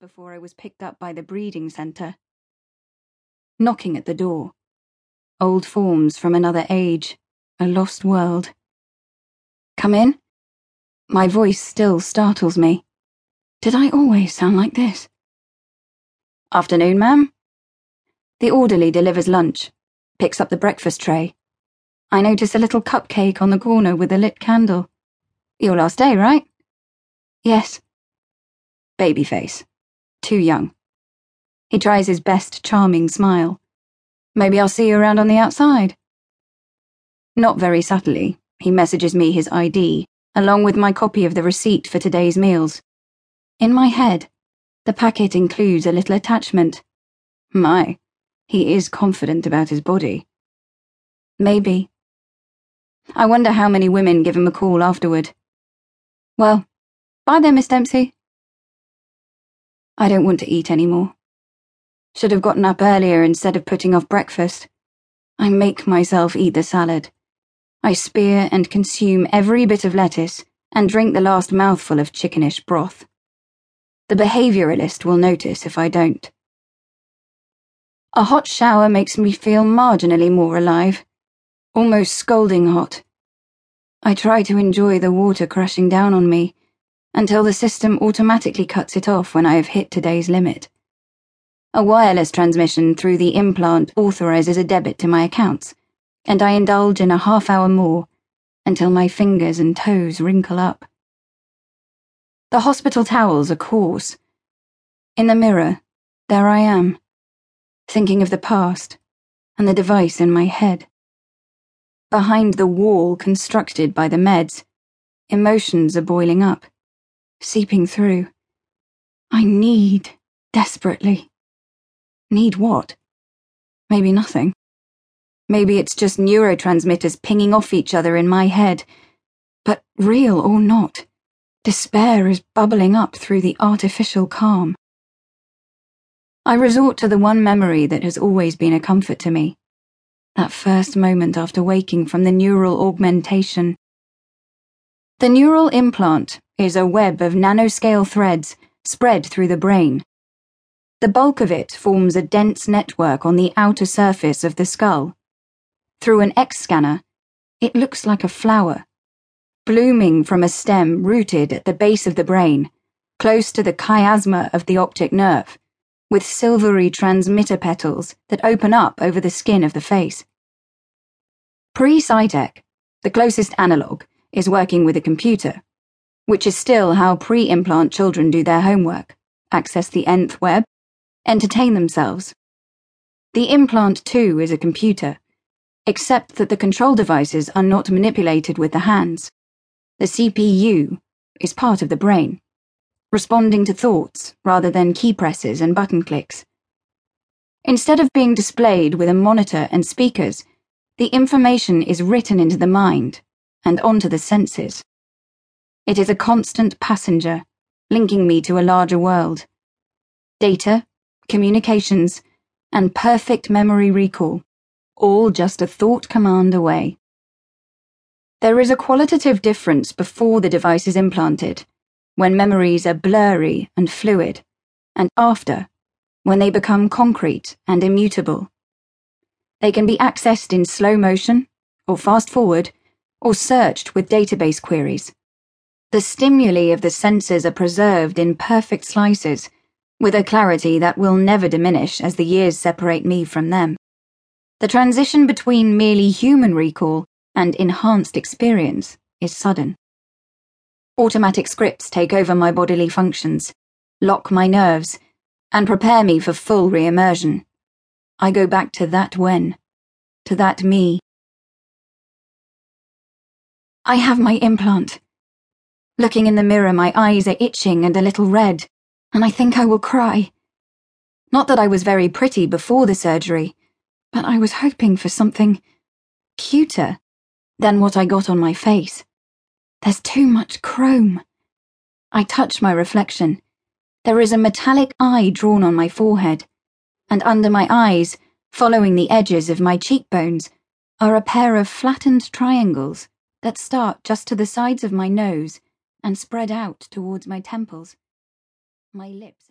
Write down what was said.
before I was picked up by the breeding centre. Knocking at the door. Old forms from another age, a lost world. Come in? My voice still startles me. Did I always sound like this? Afternoon, ma'am. The orderly delivers lunch, picks up the breakfast tray. I notice a little cupcake on the corner with a lit candle. Your last day, right? Yes. Baby face. Too young. He tries his best charming smile. Maybe I'll see you around on the outside. Not very subtly, he messages me his ID, along with my copy of the receipt for today's meals. In my head, the packet includes a little attachment. My, he is confident about his body. Maybe. I wonder how many women give him a call afterward. Well, bye then, Miss Dempsey. I don't want to eat anymore. Should have gotten up earlier instead of putting off breakfast. I make myself eat the salad. I spear and consume every bit of lettuce and drink the last mouthful of chickenish broth. The behavioralist will notice if I don't. A hot shower makes me feel marginally more alive, almost scalding hot. I try to enjoy the water crashing down on me until the system automatically cuts it off when I have hit today's limit. A wireless transmission through the implant authorizes a debit to my accounts, and I indulge in a half hour more until my fingers and toes wrinkle up. The hospital towels are coarse. In the mirror, there I am, thinking of the past and the device in my head. Behind the wall constructed by the meds, emotions are boiling up, seeping through. I need, desperately. Need what? Maybe nothing. Maybe it's just neurotransmitters pinging off each other in my head. But real or not, despair is bubbling up through the artificial calm. I resort to the one memory that has always been a comfort to me that first moment after waking from the neural augmentation. The neural implant is a web of nanoscale threads spread through the brain. The bulk of it forms a dense network on the outer surface of the skull. Through an X scanner, it looks like a flower, blooming from a stem rooted at the base of the brain, close to the chiasma of the optic nerve with silvery transmitter petals that open up over the skin of the face. Pre SciTech, the closest analogue, is working with a computer, which is still how pre implant children do their homework access the nth web, entertain themselves. The implant, too, is a computer, except that the control devices are not manipulated with the hands. The CPU is part of the brain responding to thoughts rather than key presses and button clicks. Instead of being displayed with a monitor and speakers, the information is written into the mind and onto the senses. It is a constant passenger, linking me to a larger world. Data, communications, and perfect memory recall, all just a thought command away. There is a qualitative difference before the device is implanted when memories are blurry and fluid, and after, when they become concrete and immutable. They can be accessed in slow motion, or fast forward, or searched with database queries. The stimuli of the senses are preserved in perfect slices, with a clarity that will never diminish as the years separate me from them. The transition between merely human recall and enhanced experience is sudden. Automatic scripts take over my bodily functions, lock my nerves, and prepare me for full re-immersion. I go back to that when, to that me. I have my implant. Looking in the mirror, my eyes are itching and a little red, and I think I will cry. Not that I was very pretty before the surgery, but I was hoping for something cuter than what I got on my face. There's too much chrome. I touch my reflection. There is a metallic eye drawn on my forehead, and under my eyes, following the edges of my cheekbones, are a pair of flattened triangles that start just to the sides of my nose and spread out towards my temples. My lips are